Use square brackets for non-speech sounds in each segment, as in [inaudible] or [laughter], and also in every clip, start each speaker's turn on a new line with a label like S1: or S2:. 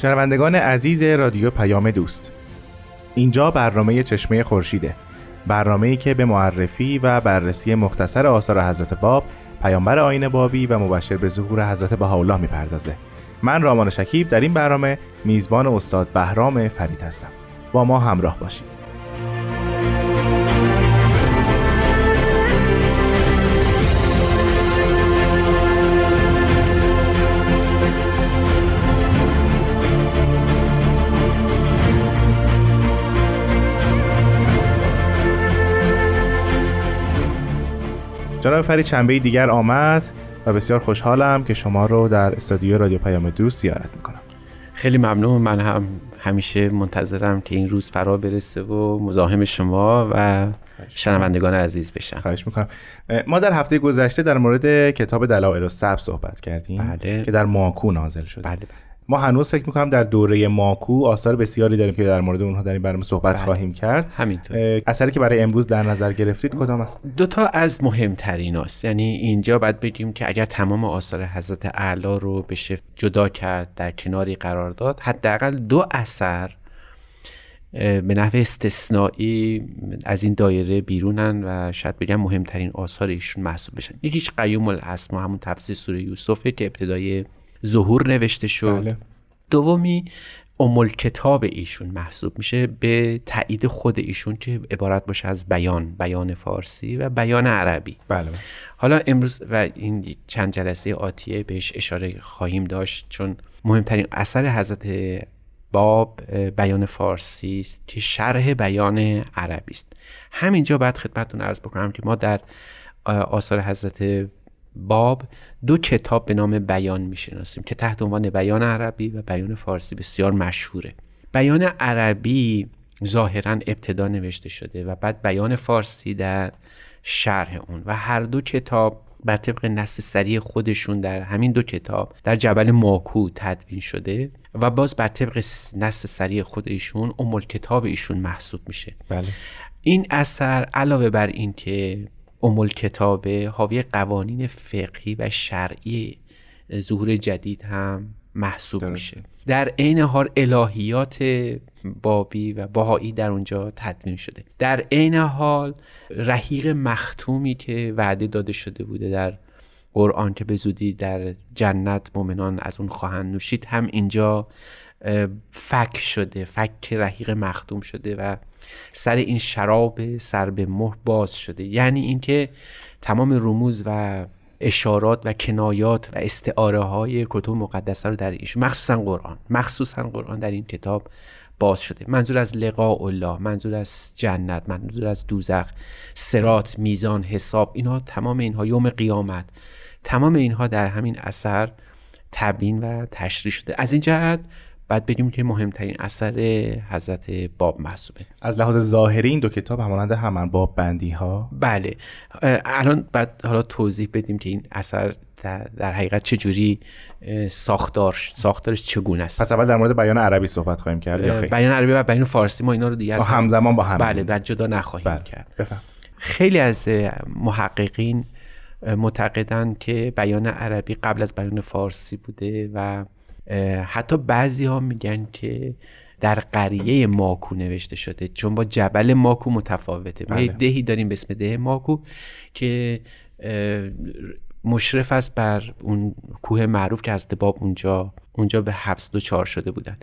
S1: شنوندگان عزیز رادیو پیام دوست. اینجا برنامه چشمه خورشیده. برنامه‌ای که به معرفی و بررسی مختصر آثار حضرت باب پیامبر آین بابی و مبشر به ظهور حضرت بهاءالله می‌پردازه. من رامان شکیب در این برنامه میزبان استاد بهرام فرید هستم. با ما همراه باشید. فرید شنبه دیگر آمد و بسیار خوشحالم که شما رو در استودیو رادیو پیام دوست زیارت می‌کنم.
S2: خیلی ممنون. من هم همیشه منتظرم که این روز فرا برسه و مزاحم شما و شنوندگان عزیز بشم.
S1: خواهش می‌کنم. ما در هفته گذشته در مورد کتاب دلایل السبب صحبت کردیم
S2: بله.
S1: که در ماکو نازل شده.
S2: بله بله.
S1: ما هنوز فکر می‌کنم در دوره ماکو آثار بسیاری داریم که در مورد اونها در این برنامه صحبت
S2: بله.
S1: خواهیم کرد.
S2: همینطور.
S1: اثری که برای امروز در نظر گرفتید کدام است؟
S2: دو تا از مهمترین است یعنی اینجا باید بگیم که اگر تمام آثار حضرت اعلی رو بشه جدا کرد در کناری قرار داد حداقل دو اثر به نحو استثنایی از این دایره بیرونن و شاید بگم مهمترین آثار ایشون محسوب بشن. یکیش قیوم الاسما همون تفسیر سوره یوسفه که ابتدای ظهور نوشته شد.
S1: بله.
S2: دومی امول کتاب ایشون محسوب میشه به تایید خود ایشون که عبارت باشه از بیان بیان فارسی و بیان عربی.
S1: بله.
S2: حالا امروز و این چند جلسه آتیه بهش اشاره خواهیم داشت چون مهمترین اثر حضرت باب بیان فارسی است که شرح بیان عربی است. همینجا باید خدمتتون عرض بکنم که ما در آثار حضرت باب دو کتاب به نام بیان می‌شناسیم که تحت عنوان بیان عربی و بیان فارسی بسیار مشهوره. بیان عربی ظاهرا ابتدا نوشته شده و بعد بیان فارسی در شرح اون و هر دو کتاب بر طبق نص سری خودشون در همین دو کتاب در جبل ماکو تدوین شده و باز بر طبق نص سری خود ایشون ام کتاب ایشون محسوب میشه.
S1: بله.
S2: این اثر علاوه بر این که ام کتابه حاوی قوانین فقهی و شرعی ظهور جدید هم محسوب
S1: درسته.
S2: میشه در عین حال الهیات بابی و باهایی در اونجا تدوین شده در عین حال رحیق مختومی که وعده داده شده بوده در قرآن که به زودی در جنت مؤمنان از اون خواهند نوشید هم اینجا فک شده فک رحیق مختوم شده و سر این شراب سر به مهر باز شده. یعنی اینکه تمام رموز و اشارات و کنایات و استعاره های کتب مقدسه رو در ایشون مخصوصا قرآن مخصوصا قرآن در این کتاب باز شده. منظور از لقاء الله منظور از جنت منظور از دوزخ سرات میزان حساب اینها تمام اینها یوم قیامت تمام اینها در همین اثر تبیین و تشریح شده. از این جهت بعد بگیم که مهمترین اثر حضرت باب محسوبه.
S1: از لحاظ ظاهری این دو کتاب همانند همان باب بندی ها
S2: بله الان بعد حالا توضیح بدیم که این اثر در, حقیقت چجوری ساختار ساختارش چگونه است.
S1: پس اول در مورد بیان عربی صحبت خواهیم کرد یا
S2: بیان عربی و بیان فارسی ما اینا رو دیگه
S1: همزمان با هم
S2: بله بعد جدا نخواهیم
S1: بله
S2: کرد.
S1: بفهم.
S2: خیلی از محققین معتقدند که بیان عربی قبل از بیان فارسی بوده و حتی بعضی ها میگن که در قریه ماکو نوشته شده چون با جبل ماکو متفاوته ما
S1: بله.
S2: یه دهی داریم به اسم ده ماکو که مشرف است بر اون کوه معروف که از باب اونجا اونجا به حبس دچار شده بودن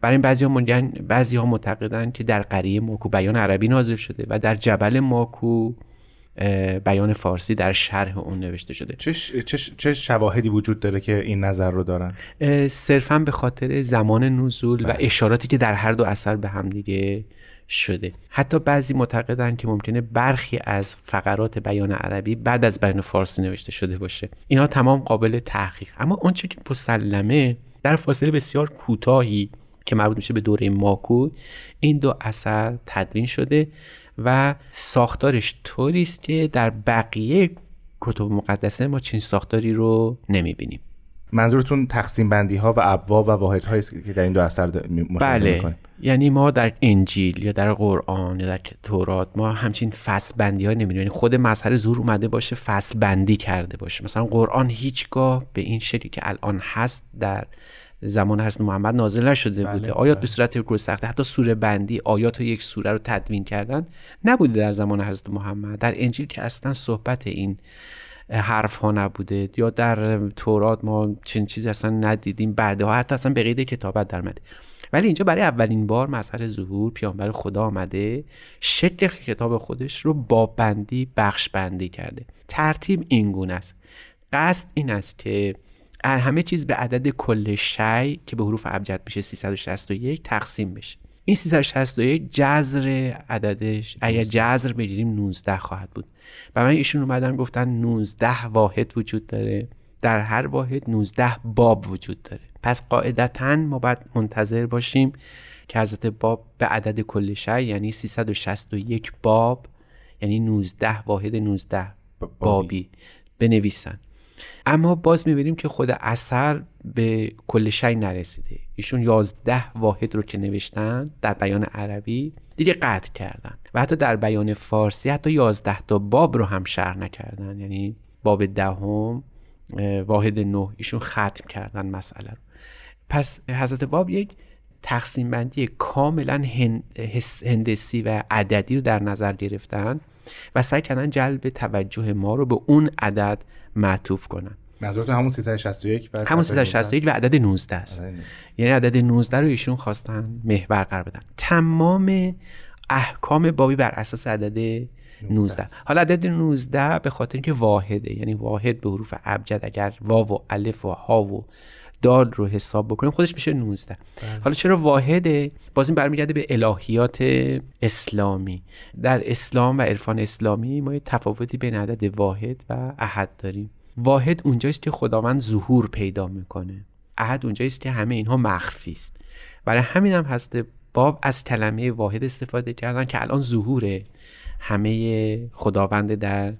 S2: برای این بعضی ها میگن بعضی ها معتقدن که در قریه ماکو بیان عربی نازل شده و در جبل ماکو بیان فارسی در شرح اون نوشته شده.
S1: چه, شواهدی وجود داره که این نظر رو دارن؟
S2: صرفا به خاطر زمان نزول و بله. اشاراتی که در هر دو اثر به هم دیگه شده. حتی بعضی معتقدن که ممکنه برخی از فقرات بیان عربی بعد از بیان فارسی نوشته شده باشه. اینا تمام قابل تحقیق. اما اونچه که مسلمه در فاصله بسیار کوتاهی که مربوط میشه به دوره ماکو این دو اثر تدوین شده. و ساختارش طوری است که در بقیه کتب مقدسه ما چنین ساختاری رو نمی‌بینیم.
S1: منظورتون تقسیم بندی ها و ابواب و واحد هایی که در این دو اثر
S2: بله. می‌کنیم. یعنی ما در انجیل یا در قرآن یا در تورات ما همچین فصل بندی ها نمی‌بینیم. یعنی خود مظهر زور اومده باشه فصل بندی کرده باشه. مثلا قرآن هیچگاه به این شکلی که الان هست در زمان حضرت محمد نازل نشده بله، بوده. آیات بله. به صورت گسترده حتی سوره بندی آیات و یک سوره رو تدوین کردن نبوده در زمان حضرت محمد؟ در انجیل که اصلا صحبت این حرف ها نبوده یا در تورات ما چنین چیزی اصلا ندیدیم بعدها حتی اصلا به قید کتابت در ولی اینجا برای اولین بار مظهر ظهور پیامبر خدا آمده شکل کتاب خودش رو با بندی بخش بندی کرده. ترتیب این گونه است. قصد این است که همه چیز به عدد کل شی که به حروف ابجد میشه 361 تقسیم بشه. این 361 جذر عددش اگر جذر بگیریم 19 خواهد بود. و من ایشون اومدن گفتن 19 واحد وجود داره. در هر واحد 19 باب وجود داره. پس قاعدتا ما باید منتظر باشیم که حضرت باب به عدد کل شی یعنی 361 باب یعنی 19 واحد 19 بابی بنویسن. اما باز می‌بینیم که خود اثر به کل شی نرسیده. ایشون یازده واحد رو که نوشتن در بیان عربی دیگه قطع کردن و حتی در بیان فارسی حتی یازده تا باب رو هم شرح نکردن. یعنی باب دهم واحد نه ایشون ختم کردن مسئله رو. پس حضرت باب یک تقسیم بندی کاملا هندسی و عددی رو در نظر گرفتن و سعی کردن جلب توجه ما رو به اون عدد معطوف کنن.
S1: منظورتون همون 361
S2: و همون 361 و عدد 19 است. یعنی عدد 19 رو ایشون خواستن محور قرار بدن. تمام احکام بابی بر اساس عدد 19 حالا عدد 19 به خاطر اینکه واحده یعنی واحد به حروف ابجد اگر واو و الف و ها و دال رو حساب بکنیم خودش میشه 19 بله. حالا چرا واحده؟ باز این برمیگرده به الهیات اسلامی. در اسلام و عرفان اسلامی ما یه تفاوتی بین عدد واحد و احد داریم. واحد اونجاست که خداوند ظهور پیدا می‌کنه. احد اونجاست که همه اینها مخفی است. برای همین هم هست باب از کلمه واحد استفاده کردن که الان ظهور همه خداوند در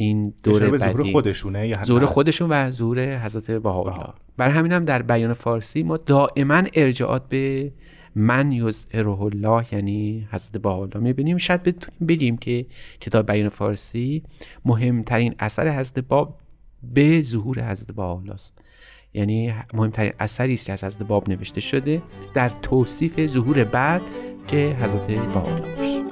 S2: این دوره
S1: بعدی. خودشونه یا
S2: ظهور خودشون و ظهور حضرت بهاءالله. برای همین هم در بیان فارسی ما دائما ارجاعات به من یظهره الله یعنی حضرت بهاءالله می‌بینیم. شاید بتونیم بگیم که کتاب بیان فارسی مهمترین اثر حضرت باب به ظهور حضرت بهاءالله است. یعنی مهمترین اثری است که از حضرت باب نوشته شده در توصیف ظهور بعد که حضرت بهاءالله. باشه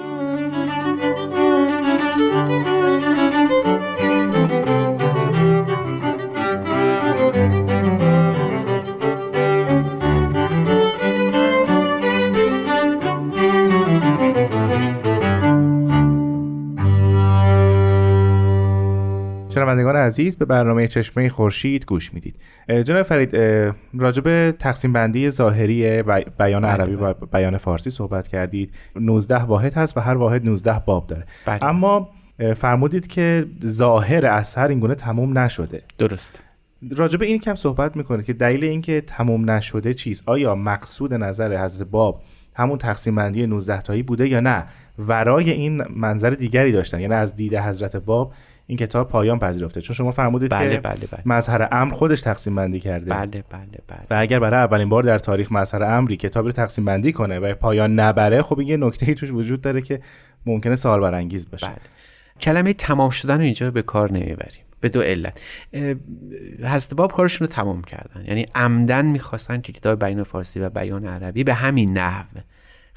S1: عزیز به برنامه چشمه خورشید گوش می‌دید. جناب فرید راجب تقسیم بندی ظاهری بیان بله، عربی و بله. بیان فارسی صحبت کردید. 19 واحد هست و هر واحد 19 باب داره. بله. اما فرمودید که ظاهر اثر اینگونه تموم نشده.
S2: درست.
S1: راجب این کم صحبت می‌کنه که دلیل اینکه تموم نشده چیز آیا مقصود نظر حضرت باب همون تقسیم بندی 19 تایی بوده یا نه؟ ورای این منظر دیگری داشتن. یعنی از دید حضرت باب این کتاب پایان پذیرفته. چون شما فرمودید
S2: بله
S1: که
S2: بله بله.
S1: مظهر امر خودش تقسیم بندی کرده.
S2: بله بله بله.
S1: و اگر برای اولین بار در تاریخ مظهر امری کتاب رو تقسیم بندی کنه و پایان نبره خب این یه نکته توش وجود داره که ممکنه سوال برانگیز باشه. بله.
S2: کلمه تمام شدن رو اینجا به کار نمی‌بریم. به دو علت. حضرت باب کارشون رو تمام کردن. یعنی عمدن می‌خواستن که کتاب بیان فارسی و بیان عربی به همین نحو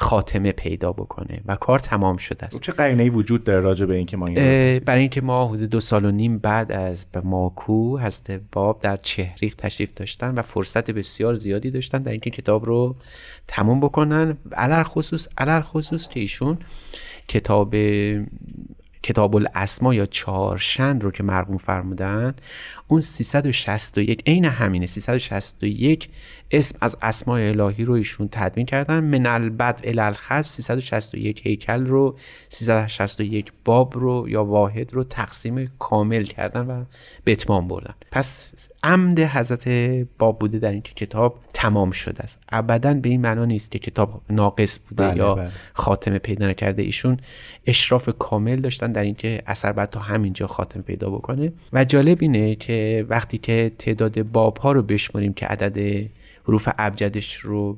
S2: خاتمه پیدا بکنه و کار تمام شده است.
S1: چه قرینه‌ای وجود داره راجع به اینکه ما این
S2: برای اینکه ما حدود دو سال و نیم بعد از ماکو هست باب در چهریق تشریف داشتن و فرصت بسیار زیادی داشتن در اینکه کتاب رو تموم بکنن. علر خصوص علر خصوص که ایشون کتاب کتاب الاسما یا چهارشن رو که مرقوم فرمودن اون 361 عین همینه 361 اسم از اسماء الهی رو ایشون تدوین کردن. من البد الالخلف 361 هیکل رو 361 باب رو یا واحد رو تقسیم کامل کردن و به اتمام بردن. پس عمد حضرت باب بوده در اینکه کتاب تمام شده است. ابدا به این معنا نیست که کتاب ناقص بوده
S1: بله،
S2: یا
S1: بله.
S2: خاتمه پیدا نکرده. ایشون اشراف کامل داشتن در اینکه اثر بعد تا همینجا خاتمه پیدا بکنه. و جالب اینه که وقتی که تعداد باب ها رو بشماریم که عدد حروف ابجدش رو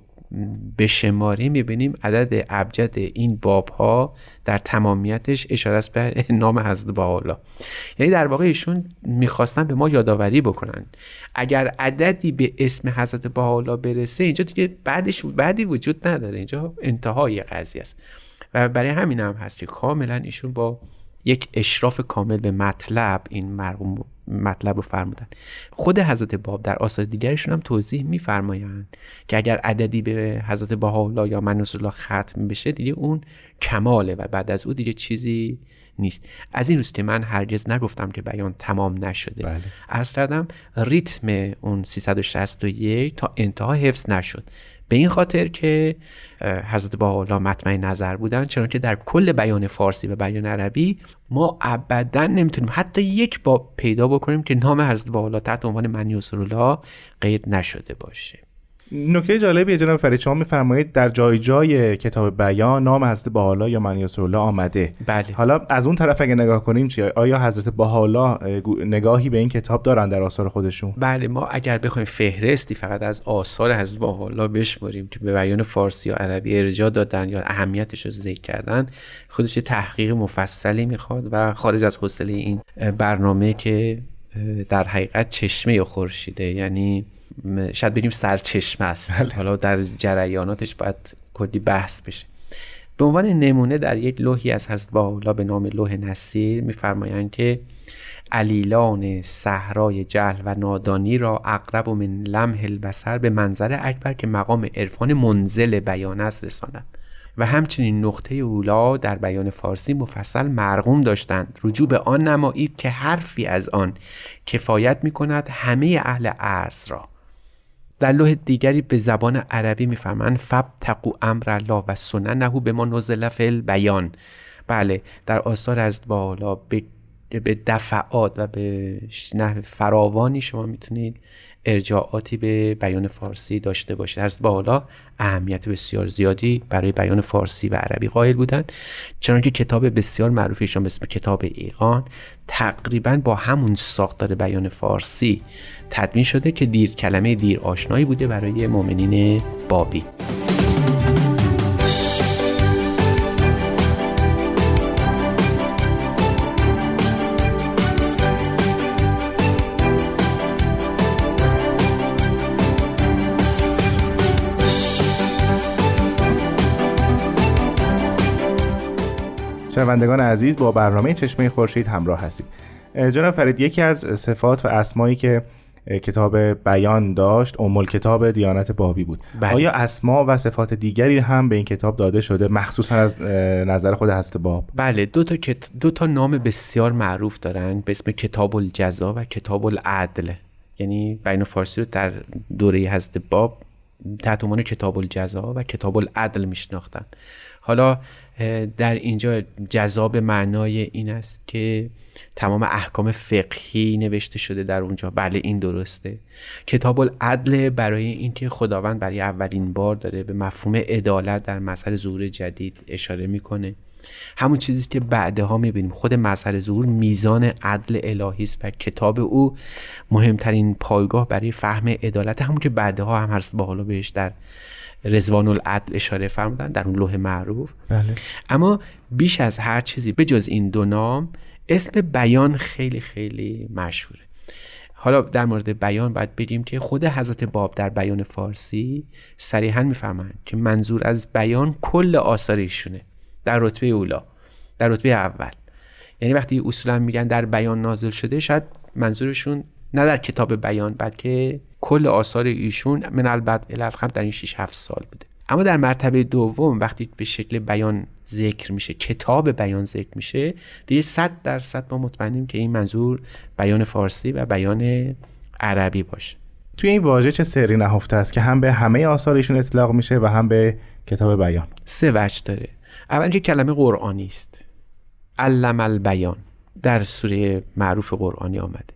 S2: بشماریم می‌بینیم عدد ابجد این باب ها در تمامیتش اشاره است به [laughs] نام حضرت بهاءالله. یعنی در واقع ایشون می‌خواستن به ما یادآوری بکنن. اگر عددی به اسم حضرت بهاءالله برسه اینجا دیگه بعدش بعدی وجود نداره. اینجا انتهای قضیه است. و برای همین هم هست که کاملا ایشون با یک اشراف کامل به مطلب این مرقوم مطلب رو فرمودن. خود حضرت باب در آثار دیگرشون هم توضیح میفرمایند که اگر عددی به حضرت بهاءالله یا منوس الله ختم بشه دیگه اون کماله و بعد از او دیگه چیزی نیست. از این روز که من هرگز نگفتم که بیان تمام نشده.
S1: بله.
S2: عرض کردم ریتم اون 361 تا انتها حفظ نشد. به این خاطر که حضرت بهاءالله مطمع نظر بودن چون که در کل بیان فارسی و بیان عربی ما ابدا نمی‌تونیم حتی یک باب پیدا بکنیم که نام حضرت بهاءالله تحت عنوان منی الله قید نشده باشه.
S1: نکته جالبی جناب فرید. شما میفرمایید در جای جای کتاب بیان نام حضرت بهاءالله یا منی الله آمده.
S2: بله.
S1: حالا از اون طرف اگه نگاه کنیم چی آیا حضرت گو- نگاهی به این کتاب دارن در آثار خودشون؟
S2: بله ما اگر بخوایم فهرستی فقط از آثار حضرت بهاءالله بشماریم که به بیان فارسی یا عربی ارجاع دادن یا اهمیتش رو ذکر کردن خودش یه تحقیق مفصلی می‌خواد و خارج از حوصله این برنامه که در حقیقت چشمه خورشیده. یعنی شاید بگیم سرچشمه است. حالا در جریاناتش باید کلی بحث بشه. به عنوان نمونه در یک لوحی از حضرت بهاءالله به نام لوح نصیر میفرمایند که علیلان صحرای جهل و نادانی را اقرب و من لمح البصر به منظر اکبر که مقام عرفان منزل بیان است رساند. و همچنین نقطه اولا در بیان فارسی مفصل مرغوم داشتند. رجوع به آن نمایید که حرفی از آن کفایت می کند همه اهل عرض را. در لوح دیگری به زبان عربی می‌فهمند فب تقو امر الله و سننه به ما نزل فی البیان. بله در آثار از بالا به به دفعات و به نحو فراوانی شما می‌تونید ارجاعاتی به بیان فارسی داشته باشید. از بالا اهمیت بسیار زیادی برای بیان فارسی و عربی قائل بودند چنانکه کتاب بسیار معروفیشان به اسم کتاب ایقان تقریبا با همون ساختار بیان فارسی تدوین شده که دیر کلمه دیر آشنایی بوده برای مؤمنین بابی.
S1: شنوندگان عزیز با برنامه چشمه خورشید همراه هستید. جناب فرید یکی از صفات و اسمایی که کتاب بیان داشت ام کتاب دیانت بابی بود.
S2: بله.
S1: آیا اسما و صفات دیگری هم به این کتاب داده شده؟ مخصوصا از نظر خود حضرت باب.
S2: بله دو تا, کت... دو تا نام بسیار معروف دارن به اسم کتاب الجزا و کتاب العدل یعنی بیان فارسی رو در دوره حضرت باب تحت عنوان کتاب الجزا و کتاب العدل میشناختن. حالا در اینجا جزا به معنای این است که تمام احکام فقهی نوشته شده در اونجا. بله این درسته. کتاب العدل برای اینکه خداوند برای اولین بار داره به مفهوم عدالت در مسئله ظهور جدید اشاره می‌کنه. همون چیزی که بعدها می‌بینیم. خود مظهر ظهور میزان عدل الهی است و کتاب او مهمترین پایگاه برای فهم عدالت همون که بعدها هم هست. با حالا بهش در رزوان العدل اشاره فرمودن در اون لوح معروف.
S1: بله.
S2: اما بیش از هر چیزی به جز این دو نام اسم بیان خیلی خیلی مشهوره. حالا در مورد بیان باید بگیم که خود حضرت باب در بیان فارسی صریحا می‌فهمند که منظور از بیان کل آثار ایشونه. در رتبه اولا در رتبه اول. یعنی وقتی اصولا میگن در بیان نازل شده شاید منظورشون نه در کتاب بیان بلکه کل آثار ایشون من البد الالخم در این 6 7 سال بوده. اما در مرتبه دوم وقتی به شکل بیان ذکر میشه کتاب بیان ذکر میشه دیگه صد درصد ما مطمئنیم که این منظور بیان فارسی و بیان عربی باشه.
S1: توی این واژه چه سری نهفته است که هم به همه آثارشون اطلاق میشه و هم به کتاب بیان؟
S2: سه وجه داره. اول که کلمه قرآنی است. علم البیان. در سوره معروف قرآنی آمده.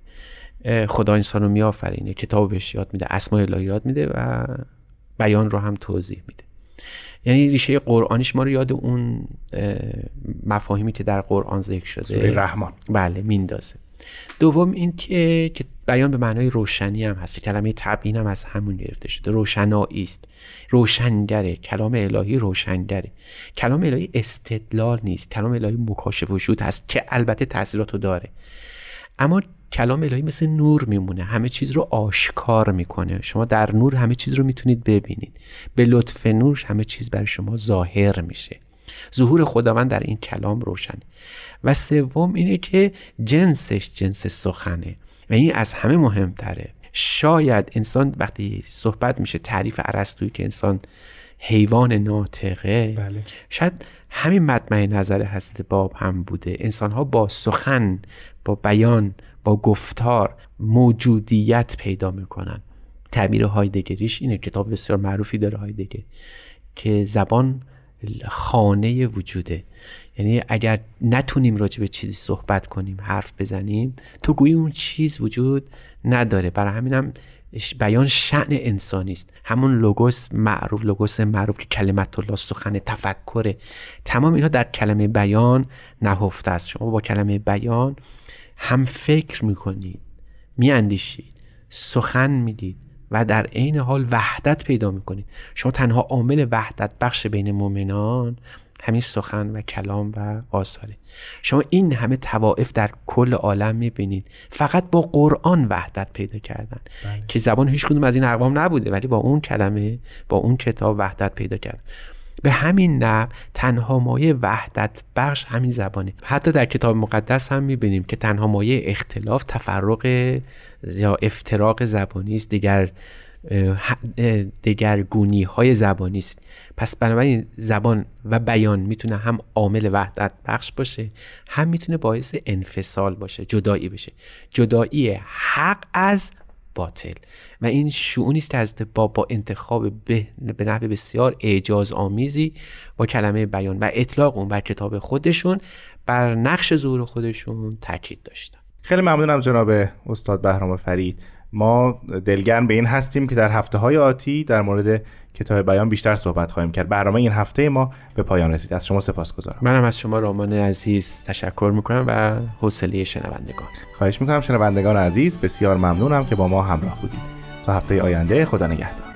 S2: خدا انسان رو میآفرینه کتاب بهش یاد میده اسماء الهی یاد میده و بیان رو هم توضیح میده. یعنی ریشه قرآنیش ما رو یاد اون مفاهیمی که در قرآن ذکر شده.
S1: سوره رحمان.
S2: بله میندازه. دوم این که بیان به معنای روشنی هم هست کلمه تبیین هم از همون گرفته شده. روشنایی است. روشنگره. کلام الهی روشنگره. کلام الهی استدلال نیست. کلام الهی مکاشف وجود هست که البته تاثیرات داره. اما کلام الهی مثل نور میمونه. همه چیز رو آشکار می‌کنه. شما در نور همه چیز رو می‌تونید ببینید. به لطف نورش همه چیز برای شما ظاهر میشه. ظهور خداوند در این کلام روشنه و سوم اینه که جنسش جنس سخنه. و این از همه مهمتره. شاید انسان وقتی صحبت میشه تعریف عرستویی که انسان حیوان ناطقه بله. شاید همین مطمع نظر حضرت باب هم بوده. انسان ها با سخن با بیان با گفتار موجودیت پیدا می‌کنن. تعبیر هایدگریش اینه کتاب بسیار معروفی داره هایدگر که زبان خانه وجوده. یعنی اگر نتونیم راجع به چیزی صحبت کنیم حرف بزنیم تو گویی اون چیز وجود نداره. برای همینم بیان شعن انسانی است. همون لوگوس معروف لوگوس معروف که کلمت الله سخن تفکره. تمام اینها در کلمه بیان نهفته است. شما با کلمه بیان هم فکر می‌کنید میاندیشید سخن میگید و در عین حال وحدت پیدا می‌کنید. شما تنها عامل وحدت بخش بین مؤمنان همین سخن و کلام و آثاره. شما این همه توائف در کل عالم می‌بینید. فقط با قرآن وحدت پیدا کردن. بله. که زبان هیچ کدوم از این اقوام نبوده ولی با اون کلمه با اون کتاب وحدت پیدا کرد به همین نه تنها مایه وحدت بخش همین زبانه. حتی در کتاب مقدس هم می‌بینیم که تنها مایه اختلاف تفرق یا افتراق زبانی است. دیگر دگرگونی های زبانی است. پس بنابراین زبان و بیان می‌تونه هم عامل وحدت بخش باشه هم می‌تونه باعث انفصال باشه جدایی بشه. جدایی حق از باطل. و این شعونی است از با با انتخاب به, به نحو بسیار اعجاز آمیزی با کلمه بیان و اطلاق اون بر کتاب خودشون بر نقش ظهور خودشون تاکید داشتن.
S1: خیلی ممنونم جناب استاد بهرام فرید. ما دلگرم به این هستیم که در هفته های آتی در مورد کتاب بیان بیشتر صحبت خواهیم کرد. برنامه این هفته ما به پایان رسید. از شما سپاسگزارم
S2: منم از شما رامان عزیز تشکر می‌کنم و حوصله شنوندگان.
S1: خواهش می‌کنم شنوندگان عزیز بسیار ممنونم که با ما همراه بودید. تا هفته آینده خدا نگهدار.